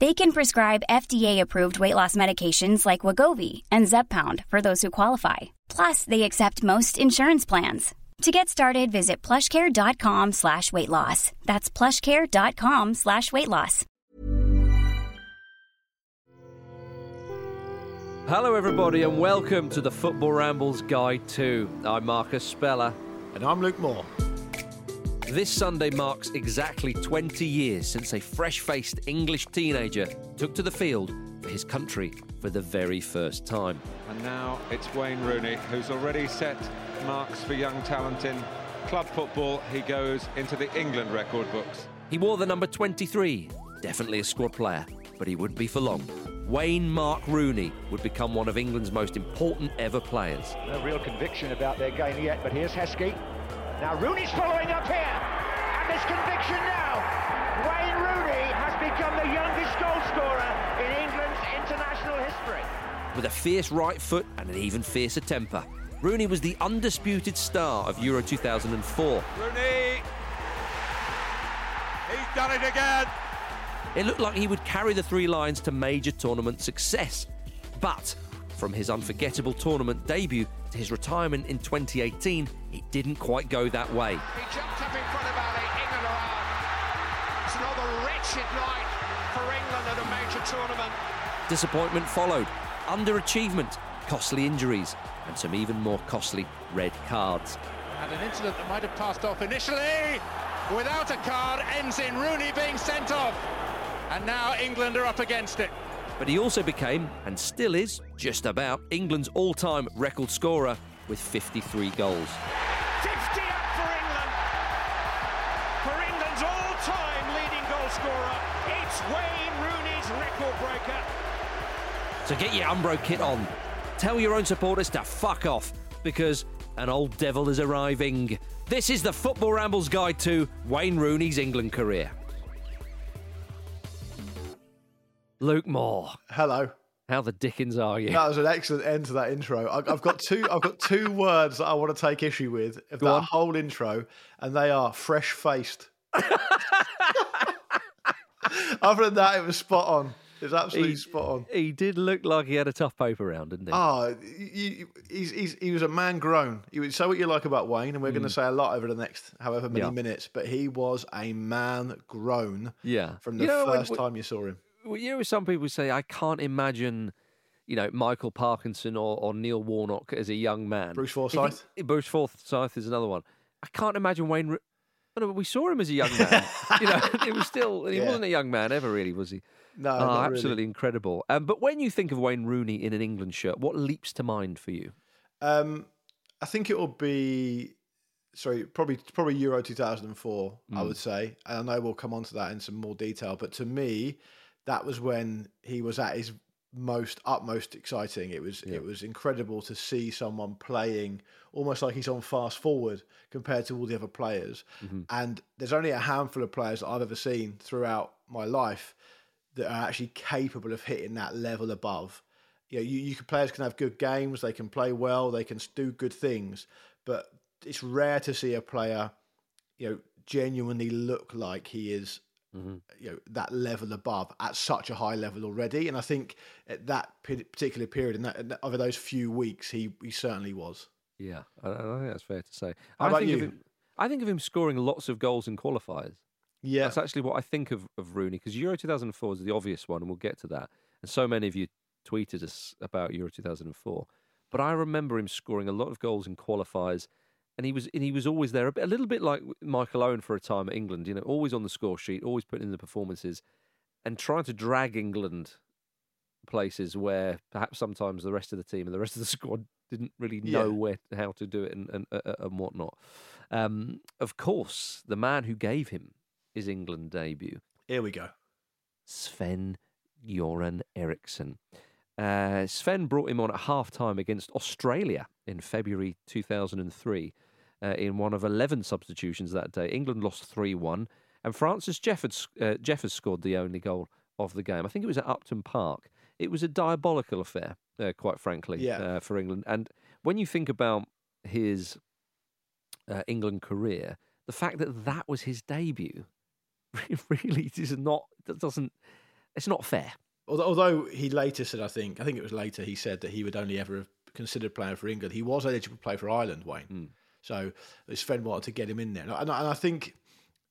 They can prescribe FDA-approved weight loss medications like Wegovy and Zepbound for those who qualify. Plus, they accept most insurance plans. To get started, visit plushcare.com slash weight loss. That's plushcare.com slash weight loss. Hello, everybody, and welcome to the Football Rambles Guide to. I'm Marcus Speller. And I'm Luke Moore. This Sunday marks exactly 20 years since a fresh faced English teenager took to the field for his country for the very first time. And now it's Wayne Rooney, who's already set marks for young talent in club football. He goes into the England record books. He wore the number 23, definitely a squad player, but he wouldn't be for long. Wayne Mark Rooney would become one of England's most important ever players. No real conviction about their game yet, but here's Heskey. Now Rooney's following up here, and there's conviction now. Wayne Rooney has become the youngest goalscorer in England's international history. With a fierce right foot and an even fiercer temper, Rooney was the undisputed star of Euro 2004. Rooney! He's done it again! It looked like he would carry the Three Lions to major tournament success. But from his unforgettable tournament debut to his retirement in 2018, it didn't quite go that way. He jumped up in front of Ali, England are out. It's another wretched night for England at a major tournament. Disappointment followed, underachievement, costly injuries, and some even more costly red cards. And an incident that might have passed off initially without a card ends in Rooney being sent off. And now England are up against it. But he also became, and still is, just about, England's all time record scorer with 53 goals. 50 up for England. For England's all-time leading goal scorer, it's Wayne Rooney's record breaker. So get your Umbro kit on. Tell your own supporters to fuck off because an old devil is arriving. This is the Football Rambles Guide to Wayne Rooney's England career. Luke Moore, Hello. how the dickens are you? That was an excellent end to that intro. I- I've got two. I've got two words that I want to take issue with of Go that on. whole intro, and they are fresh faced. Other than that, it was spot on. It was absolutely He- spot on. He did look like he had a tough paper round, didn't he? Oh, you, he's, he's, he was a man grown. He would say what you like about Wayne, and we're going to say a lot over the next however many Mm. Yeah. minutes. But he was a man grown yeah. from the You know, first when- time you saw him. You know, some people say, I can't imagine, you know, Michael Parkinson or, or Neil Warnock as a young man. Bruce Forsyth? Bruce Forsyth is another one. I can't imagine Wayne. No, but we saw him as a young man. you know, it was still, he Yeah. wasn't a young man ever, really, was he? No, Oh, not really. absolutely incredible. Um, but when you think of Wayne Rooney in an England shirt, what leaps to mind for you? Um, I think it will be sorry, probably probably Euro 2004. I Mm. would say, and I know we'll come on to that in some more detail. But to me, that was when he was at his most utmost exciting. It was it was incredible to see someone playing almost like he's on fast forward compared to all the other players. Mm-hmm. And there's only a handful of players that I've ever seen throughout my life that are actually capable of hitting that level above. You know, you, you can, players can have good games, they can play well, they can do good things, but it's rare to see a player, you know, genuinely look like he is, Mm-hmm. you know, that level above at such a high level already. And I think at that particular period, and that, over those few weeks, he he certainly was. Yeah, I, I think that's fair to say. How I about think Of him, I think of him scoring lots of goals in qualifiers. Yeah, That's actually what I think of, of Rooney because Euro 2004 is the obvious one, and we'll get to that. And so many of you tweeted us about Euro 2004, but I remember him scoring a lot of goals in qualifiers, and he was and he was always there, a, bit, a little bit like Michael Owen for a time at England. You know, always on the score sheet, always putting in the performances, and trying to drag England places where perhaps sometimes the rest of the team and the rest of the squad didn't really know Yeah. where how to do it and and, uh, and whatnot. Um, of course, the man who gave him his England debut, here we go. Sven Göran Eriksson. Uh, Sven brought him on at half time against Australia in February 2003 uh, in one of 11 substitutions that day. England lost 3 1, and Francis Jeffers, uh, Jeffers scored the only goal of the game. I think it was at Upton Park. It was a diabolical affair, uh, quite frankly, Yeah. uh, for England. And when you think about his uh, England career, the fact that that was his debut really is not, that doesn't, it's not fair. Although, although he later said, I think, I think it was later, he said that he would only ever have considered playing for England. He was eligible to play for Ireland, Wayne. So Sven wanted to get him in there. And I, and I think,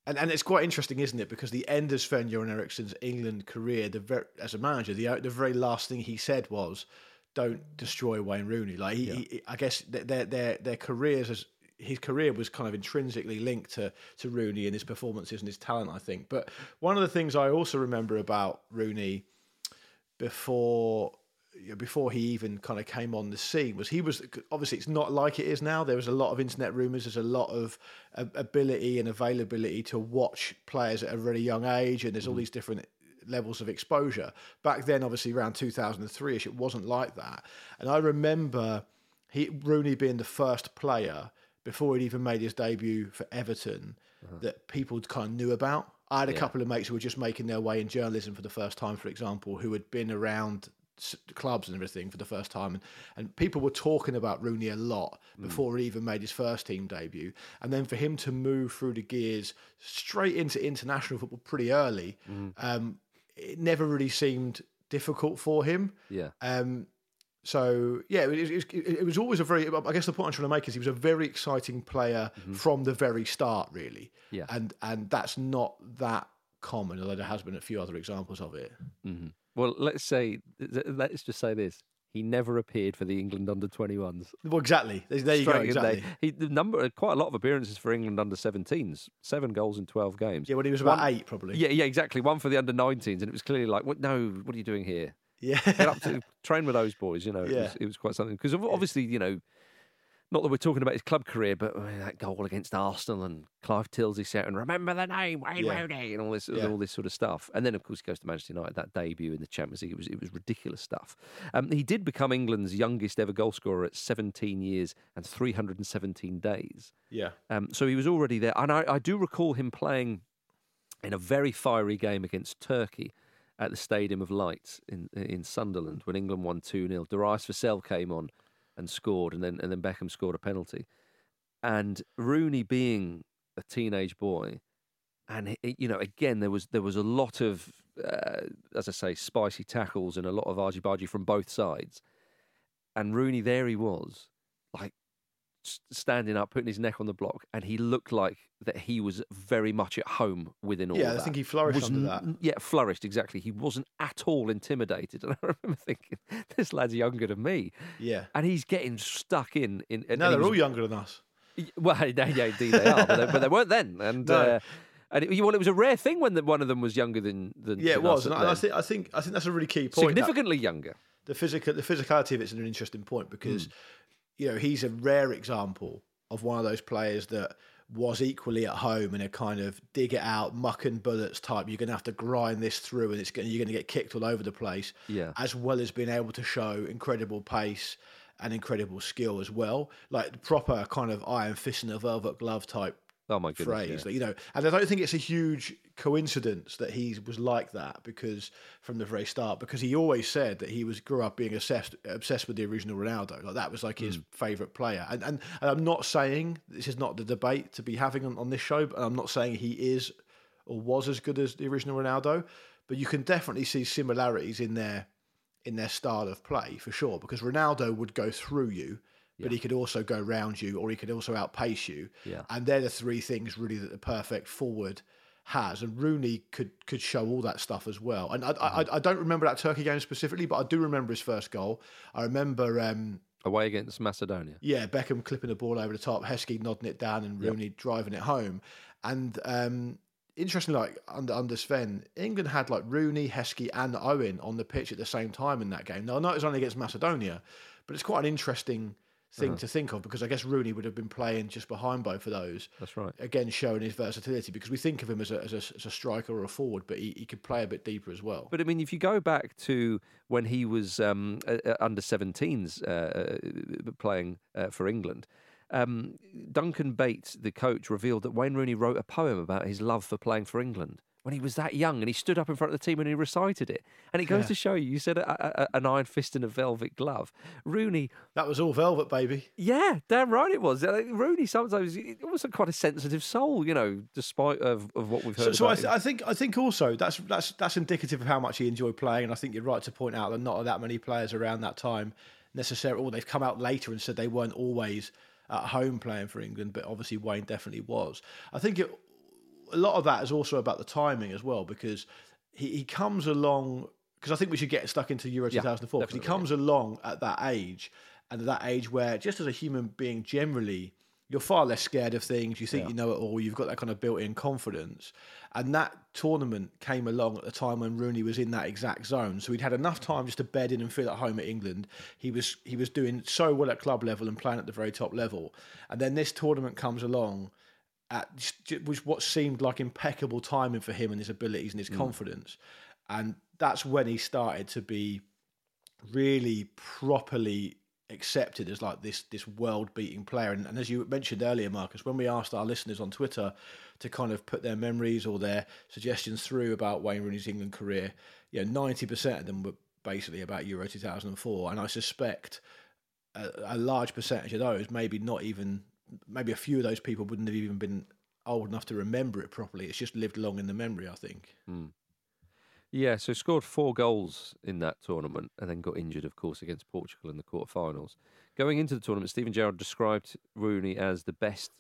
and, and it's quite interesting, isn't it? Because the end of Sven Göran Eriksson's England career, the ver- as a manager, the the very last thing he said was, "Don't destroy Wayne Rooney." Like he, he I guess their their their careers as his career was kind of intrinsically linked to to Rooney and his performances and his talent, I think. But one of the things I also remember about Rooney before before he even kind of came on the scene was he was obviously it's not like it is now. There was a lot of internet rumors. There's a lot of ability and availability to watch players at a really young age and there's all mm-hmm. these different levels of exposure. Back then obviously around 2003ish it wasn't like that. And i remember he rooney being the first player before he'd even made his debut for everton uh-huh. that people kind of knew about. I had a couple of mates who were just making their way in journalism for the first time, for example, who had been around clubs and everything for the first time, and, and people were talking about Rooney a lot before he even made his first team debut, and then for him to move through the gears straight into international football pretty early, um, it never really seemed difficult for him. Yeah. Um, so yeah, it, was- it, it was always a very. I guess the point I'm trying to make is he was a very exciting player from the very start, really. Yeah. And and that's not that common, although there has been a few other examples of it. hmm Well, let's say, let's just say this. He never appeared for the England under 21s. Well, exactly. There, you go. Straight Exactly. He the number quite a lot of appearances for England under 17s, seven goals in 12 games. Yeah, when he was about One- eight, probably. Yeah, yeah, exactly. One for the under 19s, and it was clearly like, what? No, what are you doing here? Yeah. Get up to train with those boys. You know, it, Yeah. was, it was quite something because obviously, you know, not that we're talking about his club career, but uh, that goal against Arsenal and Clive Tyldesley shouting, "Remember the name Wayne Yeah. Rooney," and all this, Yeah. all this sort of stuff. And then, of course, he goes to Manchester United. That debut in the Champions League it was it was ridiculous stuff. Um, he did become England's youngest ever goalscorer at 17 years and 317 days. yeah. Um, so he was already there. And I, I do recall him playing in a very fiery game against Turkey at the Stadium of Light in in Sunderland when England won 2 0. Darius Vassell came on and scored, and then, and then Beckham scored a penalty. And Rooney being a teenage boy, and he- you know, again, there was there was a lot of, uh, as I say, spicy tackles and a lot of argy bargy from both sides. And Rooney, there he was, like standing up, putting his neck on the block, and he looked like that he was very much at home within all Yeah, I think he flourished Was under that. Yeah, flourished exactly. He wasn't at all intimidated, and I remember thinking, "This lad's younger than me," Yeah. and he's getting stuck in. in No, they're was- all younger than us. Well, yeah, yeah, indeed they are, but they, but they weren't then. And No. uh, And it, well, it was a rare thing when the, one of them was younger than than Yeah, it than was, and I, I think I think I think that's a really key point. that- significantly younger. the physical the physicality of it's an interesting point because Hmm. You know he's a rare example of one of those players that was equally at home in a kind of dig it out muck and bullets type you're going to have to grind this through and it's going you're going to get kicked all over the place Yeah. as well as being able to show incredible pace and incredible skill as well like the proper kind of iron fist and a velvet glove type Oh my goodness! phrase yeah. you know and i don't think it's a huge coincidence that he was like that because from the very start because he always said that he was grew up being obsessed obsessed with the original ronaldo like that was like his hmm. favorite player and, and and i'm not saying this is not the debate to be having on, on this show but i'm not saying he is or was as good as the original ronaldo but you can definitely see similarities in their in their style of play for sure because ronaldo would go through you but he could also go round you or he could also outpace you. Yeah. And they're the three things really that the perfect forward has. And Rooney could could show all that stuff as well. And I, I, I don't remember that Turkey game specifically, but I do remember his first goal. I remember, um, Away against Macedonia. yeah, Beckham clipping the ball over the top, Heskey nodding it down, and Rooney driving it home. And um, interestingly, like under under Sven, England had like Rooney, Heskey, and Owen on the pitch at the same time in that game. Now I know it was only against Macedonia, but it's quite an interesting thing Uh-huh. to think of because I guess Rooney would have been playing just behind both of those. That's right. Again, showing his versatility because we think of him as a, as a, as a striker or a forward, but he, he could play a bit deeper as well. But I mean, if you go back to when he was um, under 17s uh, uh, playing uh, for England, um, Duncan Bates, the coach, revealed that Wayne Rooney wrote a poem about his love for playing for England when he was that young, and he stood up in front of the team and he recited it. And it goes Yeah. to show you, you said a, a, an iron fist and a velvet glove. Rooney, that was all velvet, baby. yeah, damn right it was. Rooney sometimes was quite a sensitive soul, you know, despite of, of what we've heard. so I, th- I think I think also that's that's that's indicative of how much he enjoyed playing, and I think you're right to point out that not that many players around that time necessarily. Or they've come out later and said they weren't always at home playing for England, but obviously Wayne definitely was. I think it, a lot of that is also about the timing as well, because he, he comes along. Because I think we should get stuck into Euro Yeah, 2004 because he comes along at that age, and at that age where just as a human being generally you're far less scared of things. You think you know it all. You've got that kind of built-in confidence, and that tournament came along at the time when Rooney was in that exact zone. So he'd had enough time just to bed in and feel at home at England. He was he was doing so well at club level and playing at the very top level, and then this tournament comes along. At was what seemed like impeccable timing for him and his abilities and his mm. confidence, and that's when he started to be really properly accepted as like this this world beating player. And, and as you mentioned earlier, Marcus, when we asked our listeners on Twitter to kind of put their memories or their suggestions through about Wayne Rooney's England career, you know, ninety percent of them were basically about Euro two thousand and four, and I suspect a, a large percentage of those, maybe not even, maybe a few of those people wouldn't have even been old enough to remember it properly. It's just lived long in the memory, I think. Hmm. Yeah, so scored four goals in that tournament and then got injured, of course, against Portugal in the quarterfinals. Going into the tournament, Steven Gerrard described Rooney as the best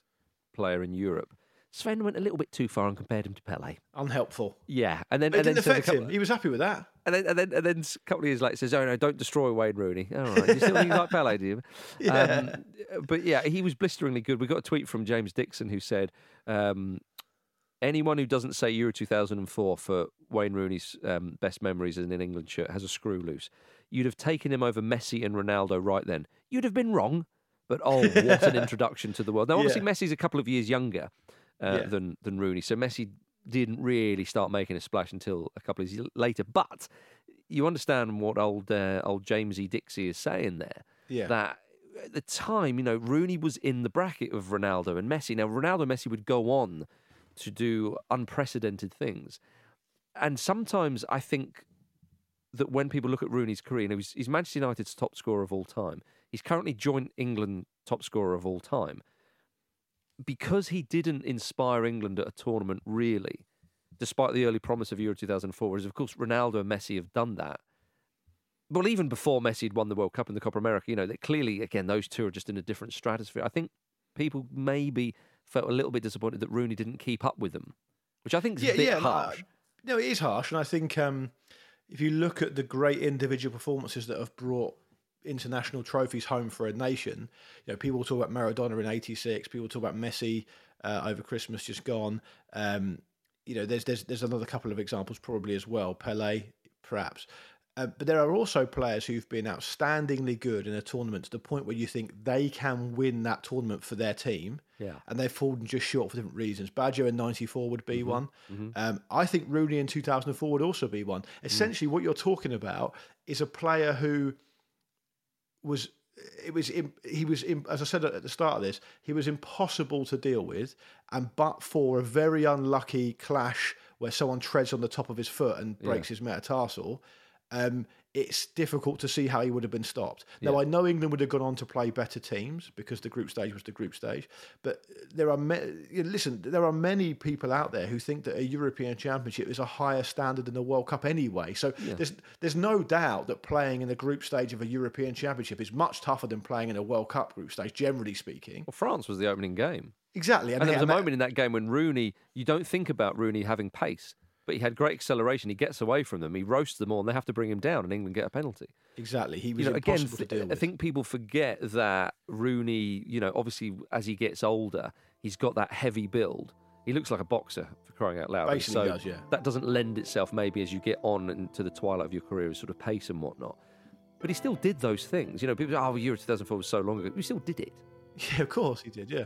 player in Europe. Sven went a little bit too far and compared him to Pele. Unhelpful. Yeah, and then it and didn't a affect couple- him. He was happy with that. And then, and then, and then a couple of years later says, "Oh no, don't destroy Wayne Rooney." All right, you still think like Pele, do you? Yeah. Um, but yeah, he was blisteringly good. We got a tweet from James Dixon who said, um, "Anyone who doesn't say Euro 2004 for Wayne Rooney's um, best memories in an England shirt has a screw loose. You'd have taken him over Messi and Ronaldo right then. You'd have been wrong." But oh, what an introduction to the world! Now, obviously, Yeah. Messi's a couple of years younger uh, Yeah. than than Rooney, so Messi didn't really start making a splash until a couple of years later. But you understand what old uh, old Jamesy Dixie is saying there. Yeah. That at the time, you know, Rooney was in the bracket of Ronaldo and Messi. Now, Ronaldo and Messi would go on to do unprecedented things. And sometimes I think that when people look at Rooney's career, he's, he's Manchester United's top scorer of all time. He's currently joint England top scorer of all time. Because he didn't inspire England at a tournament, really, despite the early promise of Euro 2004, whereas, of course, Ronaldo and Messi have done that. Well, even before Messi had won the World Cup and the Copa America, you know, that clearly, again, those two are just in a different stratosphere. I think people maybe felt a little bit disappointed that Rooney didn't keep up with them, which I think is a bit no, harsh. No, it is harsh, and I think um, if you look at the great individual performances that have brought international trophies home for a nation, you know, people talk about Maradona in '86, people talk about Messi uh, over Christmas just gone. Um, you know, there's there's there's another couple of examples probably as well. Pele, perhaps. Uh, but there are also players who've been outstandingly good in a tournament to the point where you think they can win that tournament for their team. Yeah. And they've fallen just short for different reasons. Baggio in 94 would Mm-hmm. be one. Um, I think Rooney in 2004 would also be Mm. one. Essentially, what you're talking about is a player who was. It was he was as I said at the start of this he was impossible to deal with and but for a very unlucky clash where someone treads on the top of his foot and breaks his metatarsal um, it's difficult to see how he would have been stopped. Now, I know England would have gone on to play better teams because the group stage was the group stage. But there are, know, listen, there are many people out there who think that a European Championship is a higher standard than the World Cup anyway. So there's there's no doubt that playing in the group stage of a European Championship is much tougher than playing in a World Cup group stage, generally speaking. Well, France was the opening game. Exactly, And there was a moment in that game when Rooney, you don't think about Rooney having pace, but he had great acceleration. He gets away from them, he roasts them all, and they have to bring him down, and England get a penalty. Exactly, he was You know, again, impossible to th- deal I think people forget that Rooney, you know, obviously as he gets older, he's got that heavy build. He looks like a boxer for crying out loud. Basically so does, yeah. that doesn't lend itself maybe as you get on into the twilight of your career, as sort of pace and whatnot. But he still did those things. You know, people say, oh, Euro 2004 was so long ago. He still did it. yeah, of course he did. Yeah.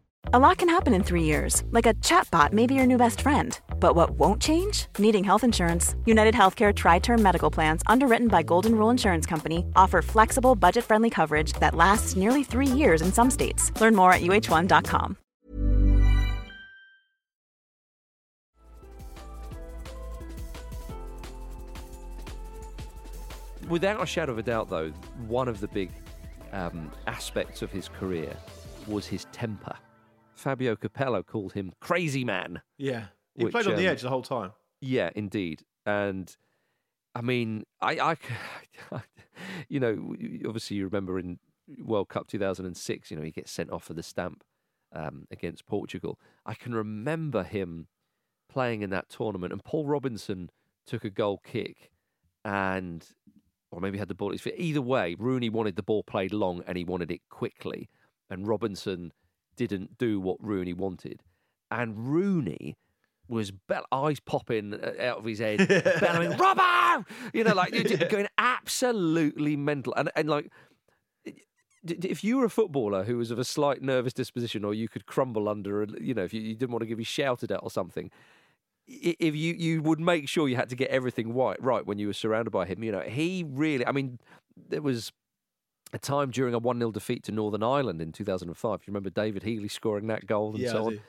A lot can happen in three years, like a chatbot may be your new best friend. But what won't change? Needing health insurance. United Healthcare Tri Term Medical Plans, underwritten by Golden Rule Insurance Company, offer flexible, budget friendly coverage that lasts nearly three years in some states. Learn more at uh1.com. Without a shadow of a doubt, though, one of the big um, aspects of his career was his temper. Fabio Capello called him crazy man. Yeah. He Which, played on the um, edge the whole time. Yeah, indeed. And I mean, I, I, you know, obviously you remember in World Cup 2006, you know, he gets sent off for the stamp um, against Portugal. I can remember him playing in that tournament, and Paul Robinson took a goal kick, and or maybe had the ball at his feet. Either way, Rooney wanted the ball played long, and he wanted it quickly, and Robinson didn't do what Rooney wanted, and Rooney was bell- eyes popping uh, out of his head, bellowing "Robbo!" You know, like just going absolutely mental, and and like. If you were a footballer who was of a slight nervous disposition, or you could crumble under, you know, if you, you didn't want to give you shouted at or something, if you you would make sure you had to get everything right right when you were surrounded by him. You know, he really. I mean, there was a time during a one 0 defeat to Northern Ireland in two thousand and five. You remember David Healy scoring that goal and Yeah, so on.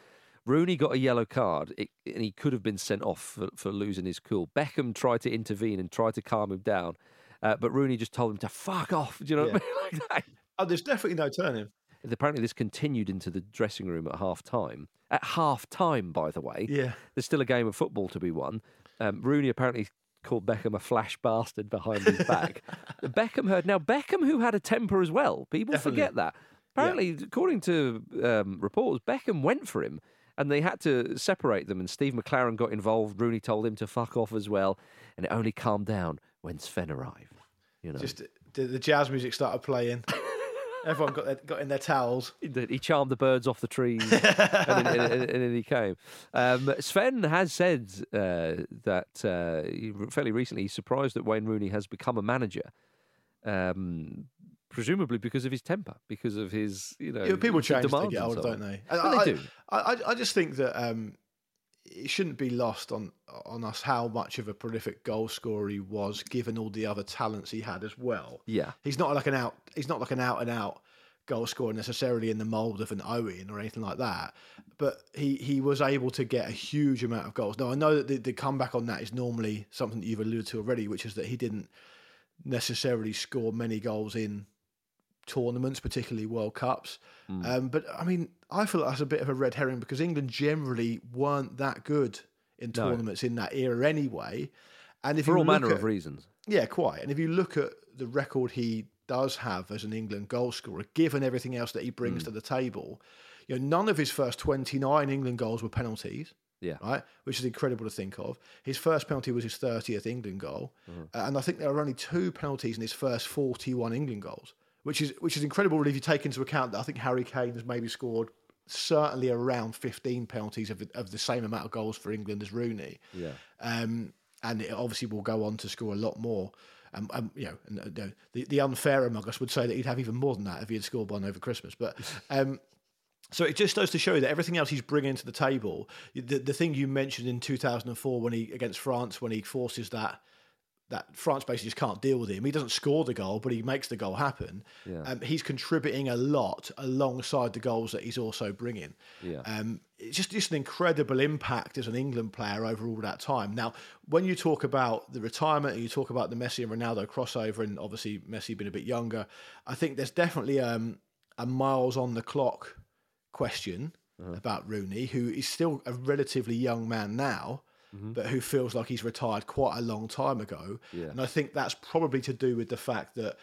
Rooney got a yellow card, it, and he could have been sent off for, for losing his cool. Beckham tried to intervene and tried to calm him down, uh, but Rooney just told him to fuck off. Do you know what I mean? Like that. Oh, there's definitely no turning. Apparently, this continued into the dressing room at half time. At half time, by the way, Yeah. there's still a game of football to be won. Um, Rooney apparently called Beckham a flash bastard behind his back. Beckham heard. Now, Beckham, who had a temper as well, people Definitely. forget that. Apparently, according to um, reports, Beckham went for him and they had to separate them. And Steve McClaren got involved. Rooney told him to fuck off as well. And it only calmed down when Sven arrived. You know, Just the, the jazz music started playing. Everyone got their, got in their towels. He charmed the birds off the trees, and, then, and, and- and then he came. Um, Sven has said uh, that uh, fairly recently he's surprised that Wayne Rooney has become a manager, um, presumably because of his temper, because of his, you know, Yeah, people change as they get older, don't they? I, they do. I, I, I just think that um, it shouldn't be lost on on us how much of a prolific goal scorer he was, given all the other talents he had as well. Yeah. He's not like an out. He's not like an out and out goal scorer necessarily in the mould of an Owen or anything like that. But he he was able to get a huge amount of goals. Now I know that the, the comeback on that is normally something that you've alluded to already, which is that he didn't necessarily score many goals in tournaments, particularly World Cups. Hmm. Um, but I mean, I feel like that's a bit of a red herring because England generally weren't that good in No. tournaments in that era anyway. And if For all manner at, of reasons. yeah, quite. And if you look at the record he does have as an England goal scorer, given everything else that he brings to the table, you know, none of his first 29 England goals were penalties. Yeah. Right, which is incredible to think of. His first penalty was his 30th England goal, Mm-hmm. and I think there are only two penalties in his first 41 England goals, which is which is incredible. Really, if you take into account that I think Harry Kane has maybe scored certainly around 15 penalties of, of the same amount of goals for England as Rooney. Yeah. Um, and it obviously will go on to score a lot more. Um, um, you know, and, uh, the, the unfair among us would say that he'd have even more than that if he had scored one over Christmas. But um, so it just goes to show you that everything else he's bringing to the table, the the thing you mentioned in 2004 when he against France when he forces that that France basically just can't deal with him. He doesn't score the goal, but he makes the goal happen. Yeah. Um, he's contributing a lot alongside the goals that he's also bringing. Yeah. Um, it's just just an incredible impact as an England player over all that time. Now, when you talk about the retirement and you talk about the Messi and Ronaldo crossover, and obviously Messi being a bit younger, I think there's definitely um, a miles on the clock question about Rooney, who is still a relatively young man now. Mm-hmm. But who feels like he's retired quite a long time ago, Yeah. and I think that's probably to do with the fact that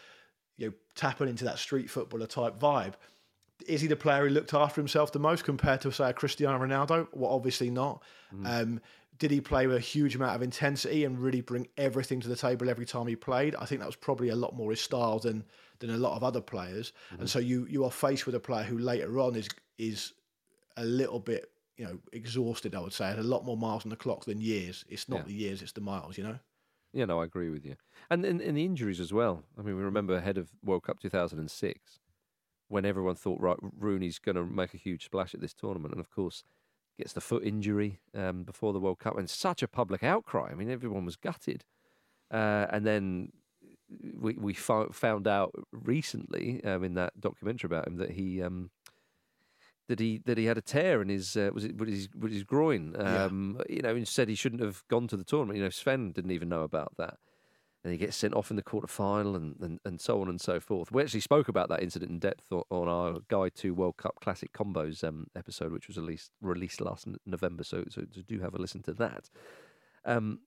you know tapping into that street footballer type vibe. Is he the player who looked after himself the most compared to say a Cristiano Ronaldo? Well, obviously not. Mm. Um, did he play with a huge amount of intensity and really bring everything to the table every time he played? I think that was probably a lot more his style than than a lot of other players. And mm-hmm. so you you are faced with a player who later on is is a little bit you know exhausted. I would say had a lot more miles on the clock than years. It's not Yeah. the years, it's the miles. You know. Yeah, no, I agree with you. And in, in the injuries as well. I mean, we remember ahead of World Cup 2006 when everyone thought, right, Rooney's going to make a huge splash at this tournament. And of course, gets the foot injury um, before the World Cup and such a public outcry. I mean, everyone was gutted. Uh, and then we, we fo- found out recently um, in that documentary about him that he. Um, that he that he had a tear in his uh, was it was his was his groin. Yeah. Um, You know, and said he shouldn't have gone to the tournament. You know, Sven didn't even know about that, and he gets sent off in the quarter final, and, and, and so on and so forth. We actually spoke about that incident in depth on our Guide to World Cup Classic Combos um, episode, which was released released last November. So so, do have a listen to that. Um,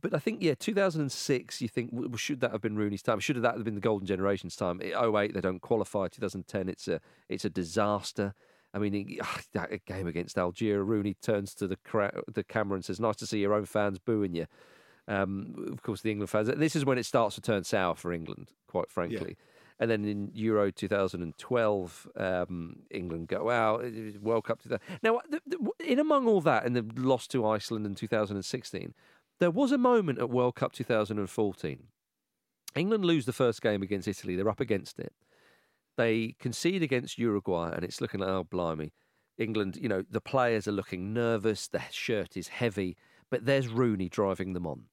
but I think, yeah, 2006, you think, w- should that have been Rooney's time? Should that have been the golden generation's time? I- 08, they don't qualify. 2010, it's a it's a disaster. I mean, he- that game against Algeria, Rooney turns to the, cra- the camera and says, nice to see your own fans booing you. Um, of course, the England fans. This is when it starts to turn sour for England, quite frankly. And then in Euro 2012, um, England go out. World Cup 2000. Now, the, the, in among all that, and the loss to Iceland in 2016, there was a moment at World Cup 2014. England lose the first game against Italy. They're up against it. They concede against Uruguay, and it's looking like, oh, blimey. England, you know, the players are looking nervous. The shirt is heavy, but there's Rooney driving them on.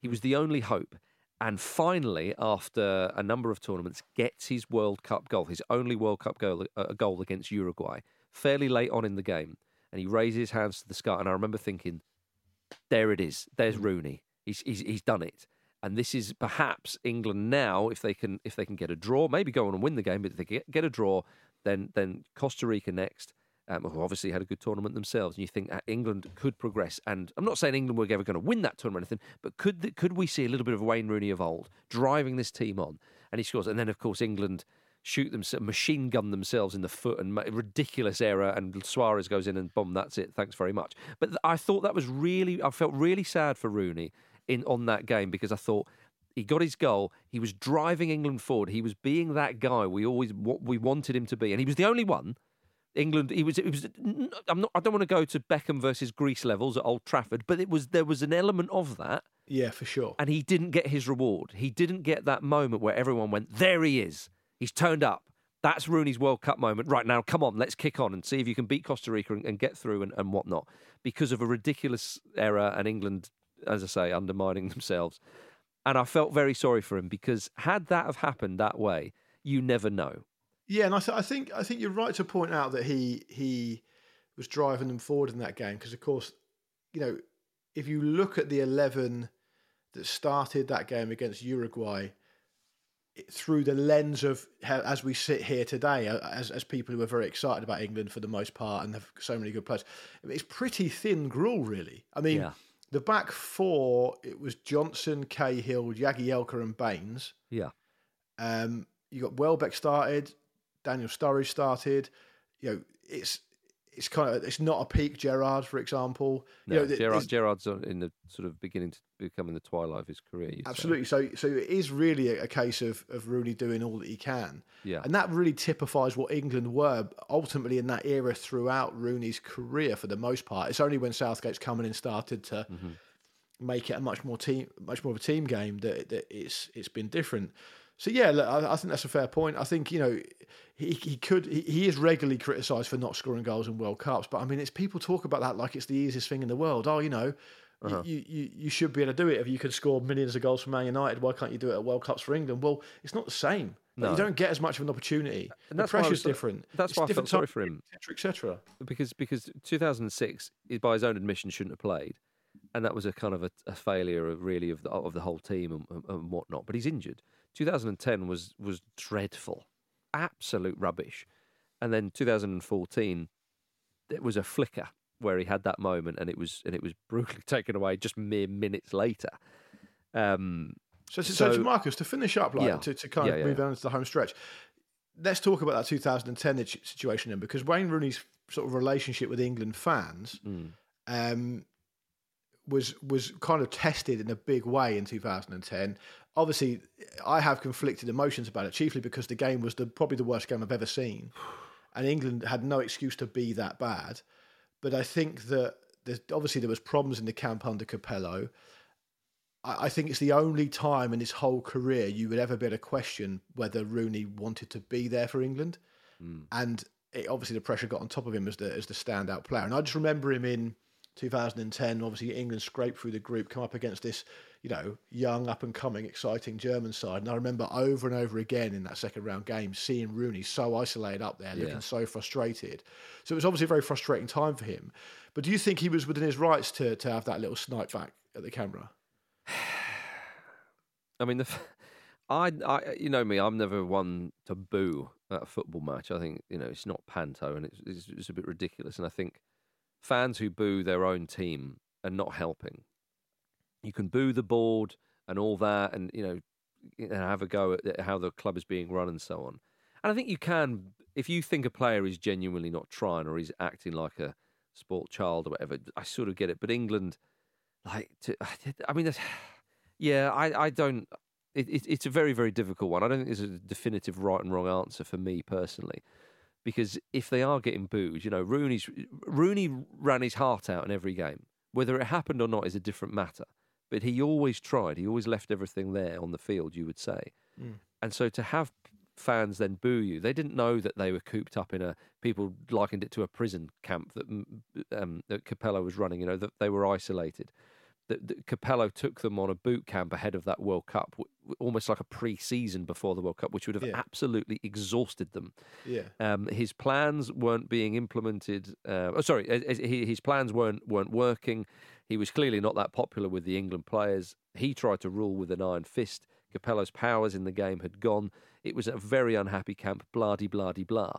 He was the only hope. And finally, after a number of tournaments, gets his World Cup goal, his only World Cup goal, uh, goal against Uruguay, fairly late on in the game. And he raises his hands to the sky. And I remember thinking, there it is. There's Rooney. He's, he's, he's done it. And this is perhaps England now, if they can if they can get a draw, maybe go on and win the game. But if they get, get a draw, then then Costa Rica next, um, who obviously had a good tournament themselves. And you think that England could progress. And I'm not saying England were ever going to win that tournament anything, but could th- could we see a little bit of Wayne Rooney of old driving this team on? And he scores. And then of course England shoot them, machine gun themselves in the foot and ridiculous error. And Suarez goes in and boom, That's it. Thanks very much. But I thought that was really. I felt really sad for Rooney in on that game because I thought he got his goal. He was driving England forward. He was being that guy we always what we wanted him to be, and he was the only one. England. He was. It was. I'm not. I don't want to go to Beckham versus Greece levels at Old Trafford, but it was. There was an element of that, Yeah, for sure. and he didn't get his reward. He didn't get that moment where everyone went, "There he is." He's turned up. That's Rooney's World Cup moment. Right now, come on, let's kick on and see if you can beat Costa Rica and, and get through and, and whatnot. Because of a ridiculous error and England, as I say, undermining themselves. And I felt very sorry for him because had that have happened that way, you never know. Yeah, and I, th- I think I think you're right to point out that he he was driving them forward in that game because, of course, you know, if you look at the eleven that started that game against Uruguay through the lens of how, as we sit here today, as, as people who are very excited about England for the most part and have so many good players, it's pretty thin gruel, really. I mean, yeah. The back four, it was Johnson, Cahill, Jagielka, and Baines. Yeah. Um, you got Welbeck started, Daniel Sturridge started. You know, it's it's kind of it's not a peak Gerrard, for example. No, you know, Gerrard, Gerrard's in the sort of beginning to become in the twilight of his career. Absolutely. Say. So so it is really a, a, case of of Rooney doing all that he can. Yeah. And that really typifies what England were ultimately in that era throughout Rooney's career for the most part. It's only when Southgate's coming in started to mm-hmm. make it a much more team much more of a team game that, that it's it's been different. So yeah, look, I, I, think that's a fair point. I think you know he, he could he, he is regularly criticised for not scoring goals in World Cups, but I mean it's people talk about that like it's the easiest thing in the world. Oh, you know, uh-huh. you, you you should be able to do it if you could score millions of goals for Man United. Why can't you do it at World Cups for England? Well, it's not the same. No. You don't get as much of an opportunity. And the pressure's different. That's it's why I felt sorry for him, etc., etc. Because because 2006, by his own admission, shouldn't have played, and that was a kind of a, a failure of really of the of the whole team and, and whatnot. But he's injured. 2010 was was dreadful, absolute rubbish, and then 2014, it was a flicker where he had that moment, and it was and it was brutally taken away just mere minutes later. Um, so, so, so, to Marcus, to finish up, like yeah. to, to kind of yeah, move yeah. on to the home stretch, let's talk about that 2010 situation then, because Wayne Rooney's sort of relationship with England fans mm. um, was was kind of tested in a big way in 2010 obviously I have conflicted emotions about it, chiefly because the game was the probably the worst game I've ever seen, and England had no excuse to be that bad. But I think that obviously there was problems in the camp under Capello. I, I think it's the only time in his whole career you would ever be able to question whether Rooney wanted to be there for England, mm. and it, obviously the pressure got on top of him as the as the standout player. And I just remember him in 2010. Obviously England scraped through the group, come up against this you know, young, up and coming, exciting German side. And I remember over and over again in that second round game seeing Rooney so isolated up there, looking yeah. so frustrated. So it was obviously a very frustrating time for him. But do you think he was within his rights to to have that little snipe back at the camera? I mean, the, I, I, you know me, I'm never one to boo at a football match. I think you know it's not panto, and it's, it's, it's a bit ridiculous. And I think fans who boo their own team are not helping you can boo the board and all that, and you know, have a go at how the club is being run and so on. And I think you can, if you think a player is genuinely not trying or he's acting like a sport child or whatever. I sort of get it, but England, like, to, I mean, yeah, I, I don't. It, it, it's a very, very difficult one. I don't think there's a definitive right and wrong answer for me personally, because if they are getting booed, you know, Rooney's Rooney ran his heart out in every game. Whether it happened or not is a different matter. But he always tried. He always left everything there on the field, you would say. Mm. And so to have fans then boo you, they didn't know that they were cooped up in a. People likened it to a prison camp that um, that Capello was running. You know that they were isolated. That, that Capello took them on a boot camp ahead of that World Cup, almost like a pre-season before the World Cup, which would have yeah. absolutely exhausted them. Yeah. Um, his plans weren't being implemented. Uh, oh, sorry, his plans weren't weren't working. He was clearly not that popular with the England players. He tried to rule with an iron fist. Capello's powers in the game had gone. It was a very unhappy camp, blah, blah, blah.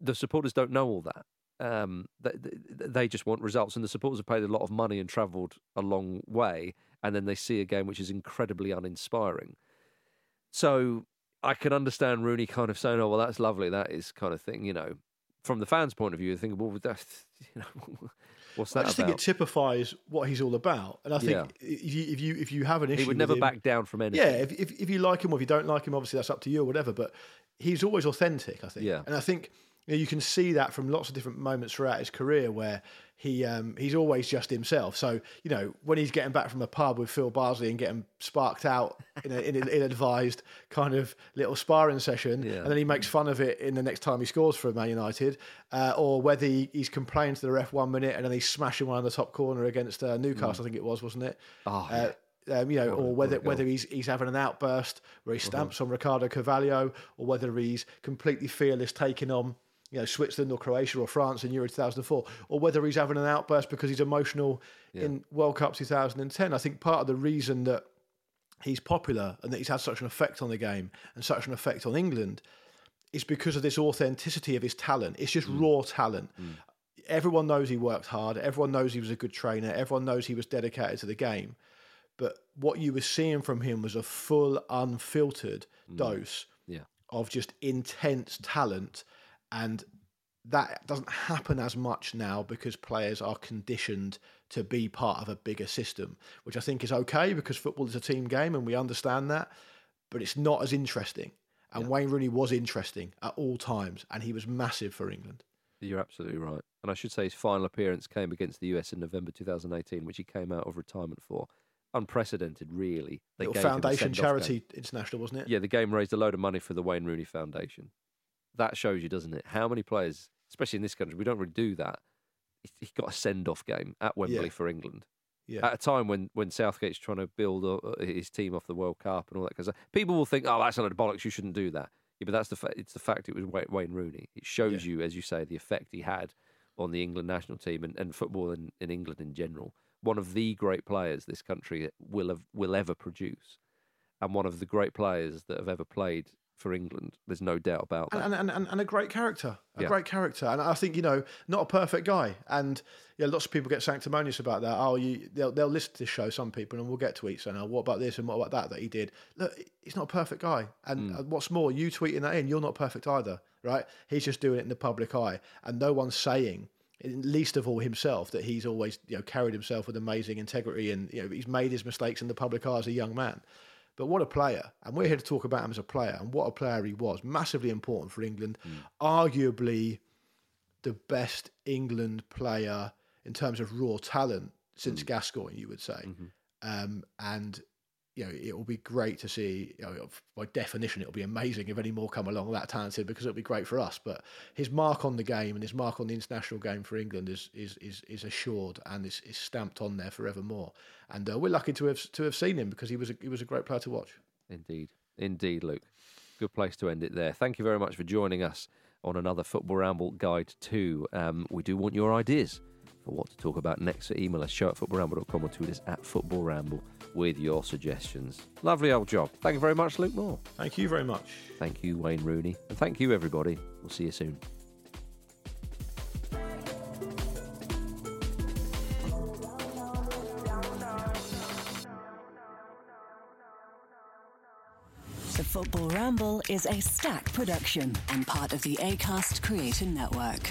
The supporters don't know all that. Um, they, they just want results, and the supporters have paid a lot of money and travelled a long way, and then they see a game which is incredibly uninspiring. So I can understand Rooney kind of saying, "Oh, well, that's lovely, that is kind of thing," you know. From the fans' point of view, they think, "Well, that's you know, What's that I just about? think it typifies what he's all about, and I think yeah. if you if you if you have an issue, he would never him, back down from anything. Yeah, if, if if you like him or if you don't like him, obviously that's up to you or whatever. But he's always authentic, I think. Yeah, and I think you, know, you can see that from lots of different moments throughout his career where he um, he's always just himself. So you know when he's getting back from a pub with Phil Bardsley and getting sparked out in an in an advised kind of little sparring session, Yeah. and then he makes fun of it in the next time he scores for Man United, uh, or whether he, he's complaining to the ref one minute and then he's smashing one in the top corner against uh, Newcastle, I think it was, wasn't it? Oh, Uh, um, you know, What or whether whether he's he's having an outburst where he stamps on Ricardo Carvalho, or whether he's completely fearless taking on you know Switzerland or Croatia or France in Euro 2004, or whether he's having an outburst because he's emotional in World Cup 2010. I think part of the reason that he's popular and that he's had such an effect on the game and such an effect on England is because of this authenticity of his talent. It's just mm. raw talent. Mm. Everyone knows he worked hard. Everyone knows he was a good trainer. Everyone knows he was dedicated to the game. But what you were seeing from him was a full, unfiltered mm. dose Yeah. of just intense talent. And that doesn't happen as much now because players are conditioned to be part of a bigger system, which I think is okay because football is a team game and we understand that. But it's not as interesting. And Wayne Rooney was interesting at all times, and he was massive for England. You're absolutely right. And I should say his final appearance came against the US in November 2018, which he came out of retirement for. Unprecedented, really. They Little foundation charity game. international, wasn't it? Yeah, the game raised a load of money for the Wayne Rooney Foundation. That shows you, doesn't it? How many players, especially in this country, we don't really do that. He- got a send-off game at Wembley Yeah. for England. Yeah. At a time when, when Southgate's trying to build uh, his team off the World Cup and all that kind of stuff, people will think, "Oh, that's a load of bollocks. You shouldn't do that." Yeah, but that's the fa- it's the fact it was Wayne Rooney. It shows you, as you say, the effect he had on the England national team and, and football in, in England in general. One of the great players this country will have, will ever produce, and one of the great players that have ever played for England. There's no doubt about that. and, and, and, and a great character, a Yeah. great character. And I think you know, not a perfect guy. And yeah, lots of people get sanctimonious about that. Oh, you they'll they'll listen to this show, some people, and we'll get tweets saying, "Oh, what about this and what about that that he did?" Look, he's not a perfect guy. And uh, what's more, you tweeting that in, you're not perfect either, right? He's just doing it in the public eye, and no one's saying. Least of all himself, that he's always you know carried himself with amazing integrity, and you know he's made his mistakes in the public eye as a young man. But what a player. And we're here to talk about him as a player and what a player he was. Massively important for England. Hmm. Arguably the best England player in terms of raw talent since hmm. Gascoigne, you would say. Mm-hmm. Um, and, you know, it will be great to see, you know, by definition, it'll be amazing if any more come along that talented because it'll be great for us. But his mark on the game and his mark on the international game for England is is is, is assured and is, is stamped on there forevermore. And uh, we're lucky to have to have seen him because he was a, he was a great player to watch. Indeed. Indeed, Luke. Good place to end it there. Thank you very much for joining us on another Football Ramble Guide to. Um, we do want your ideas what to talk about next. So email us, show at footballramble.com or tweet us at Football Ramble with your suggestions. Lovely old job. Thank you very much, Luke Moore. Thank you very much. Thank you, Wayne Rooney. And thank you, everybody. We'll see you soon. The Football Ramble is a stack production and part of the ACAST Creator Network.